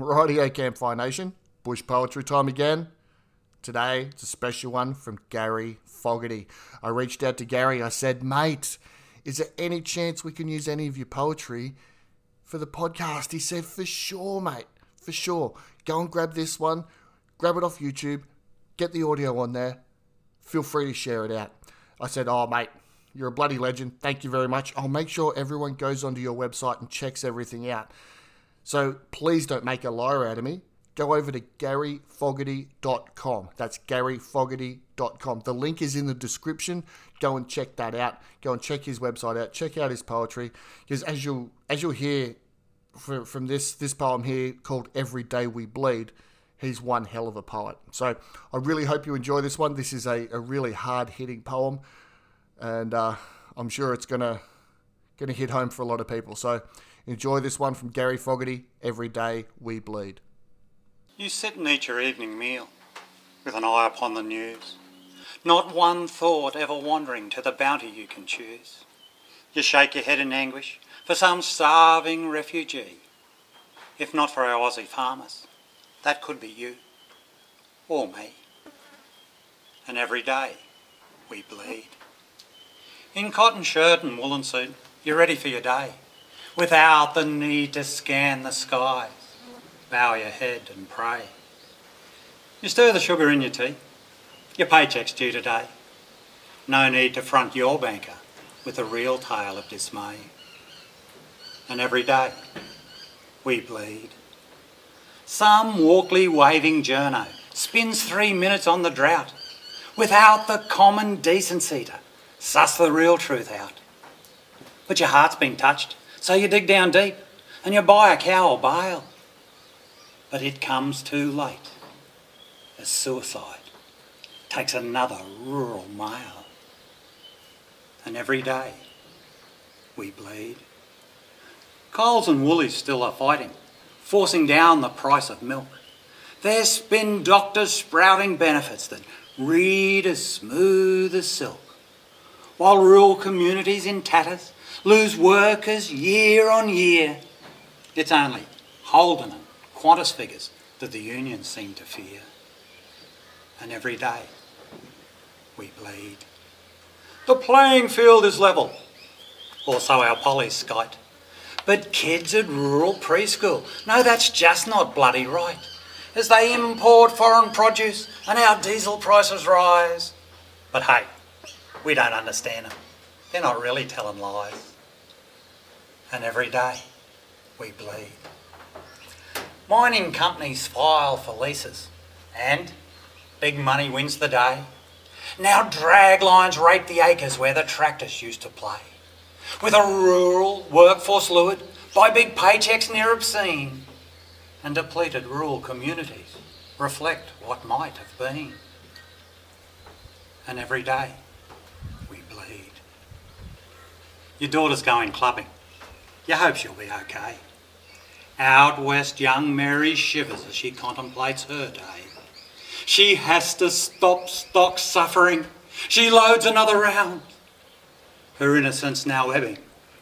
Rightio Campfire Nation, bush poetry time again. Today, it's a special one from Gary Fogarty. I reached out to Gary, I said, mate, is there any chance we can use any of your poetry for the podcast? He said, for sure, mate, for sure. Go and grab this one, grab it off YouTube, get the audio on there, feel free to share it out. I said, oh, mate, you're a bloody legend. Thank you very much. I'll make sure everyone goes onto your website and checks everything out. So please don't make a liar out of me. Go over to garyfogarty.com. That's garyfogarty.com. The link is in the description. Go and check that out. Go and check his website out. Check out his poetry. Because as you'll as you'll hear from, from this this poem here called Every Day We Bleed, he's one hell of a poet. So I really hope you enjoy this one. This is a, a really hard hitting poem, and uh, I'm sure it's gonna gonna hit home for a lot of people. So enjoy this one from Gary Fogarty. Every day we bleed. You sit and eat your evening meal with an eye upon the news, not one thought ever wandering to the bounty you can choose. You shake your head in anguish for some starving refugee. If not for our Aussie farmers, that could be you or me. And every day we bleed. In cotton shirt and woolen suit, you're ready for your day without the need to scan the skies. Bow your head and pray. You stir the sugar in your tea. Your paycheck's due today. No need to front your banker with a real tale of dismay. And every day we bleed. Some Walkley waving journo spins three minutes on the drought without the common decency to suss the real truth out. But your heart's been touched, so you dig down deep and you buy a cow or bale. But it comes too late as suicide takes another rural mile. And every day we bleed. Coles and Woolies still are fighting, forcing down the price of milk. Their spin doctors sprouting benefits that read as smooth as silk. While rural communities in tatters lose workers year on year. It's only Holden and Qantas figures that the unions seem to fear. And every day we bleed. The playing field is level, or so our pollies skite. But kids at rural preschool, no, that's just not bloody right. As they import foreign produce and our diesel prices rise. But hey, we don't understand them. They're not really telling lies. And every day we bleed. Mining companies file for leases and big money wins the day. Now drag lines rape the acres where the tractors used to play. With a rural workforce lured by big paychecks near obscene. And depleted rural communities reflect what might have been. And every day we bleed. Your daughter's going clubbing. You hope she'll be okay. Out west, young Mary shivers as she contemplates her day. She has to stop stock suffering. She loads another round. Her innocence now ebbing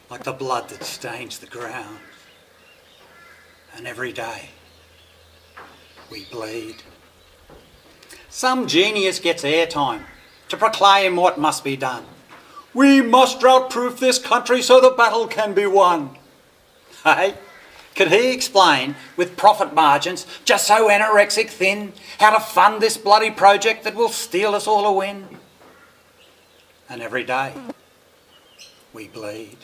like the blood that stains the ground. And every day we bleed. Some genius gets airtime to proclaim what must be done. We must drought-proof this country so the battle can be won. Hey? Could he explain, with profit margins just so anorexic thin, how to fund this bloody project that will steal us all a win? And every day, we bleed.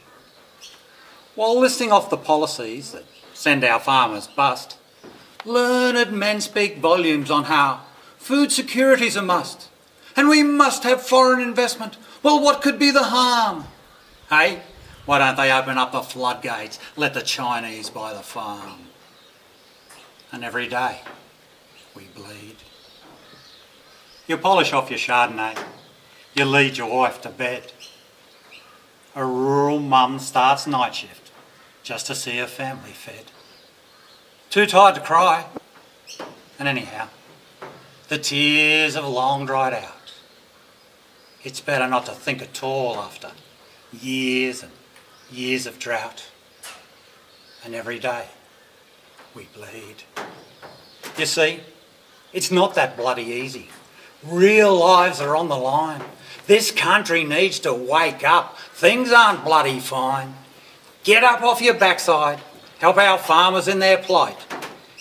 While listing off the policies that send our farmers bust, learned men speak volumes on how food security's a must, and we must have foreign investment. Well, what could be the harm? Hey? Why don't they open up the floodgates, let the Chinese buy the farm? And every day we bleed. You polish off your Chardonnay, you lead your wife to bed. A rural mum starts night shift just to see her family fed. Too tired to cry. And anyhow, the tears have long dried out. It's better not to think at all after years and years of drought. And every day we bleed. You see, it's not that bloody easy. Real lives are on the line. This country needs to wake up. Things aren't bloody fine. Get up off your backside. Help our farmers in their plight.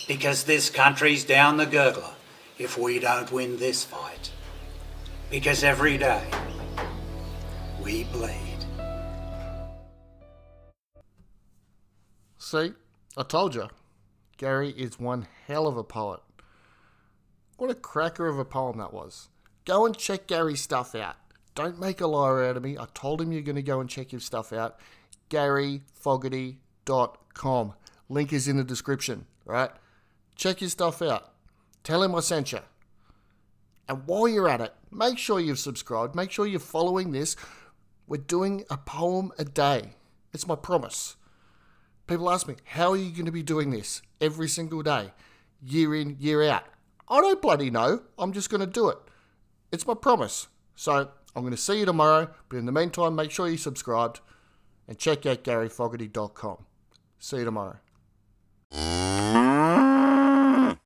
Because this country's down the gurgler if we don't win this fight. Because every day we bleed. See, I told you, Gary is one hell of a poet. What a cracker of a poem that was. Go and check Gary's stuff out. Don't make a liar out of me. I told him you're going to go and check his stuff out. GaryFogarty.com. Link is in the description, right? Check his stuff out. Tell him I sent you. And while you're at it, make sure you've subscribed. Make sure you're following this. We're doing a poem a day. It's my promise. People ask me, how are you going to be doing this every single day, year in, year out? I don't bloody know. I'm just going to do it. It's my promise. So I'm going to see you tomorrow. But in the meantime, make sure you subscribed and check out GaryFogarty.com. See you tomorrow.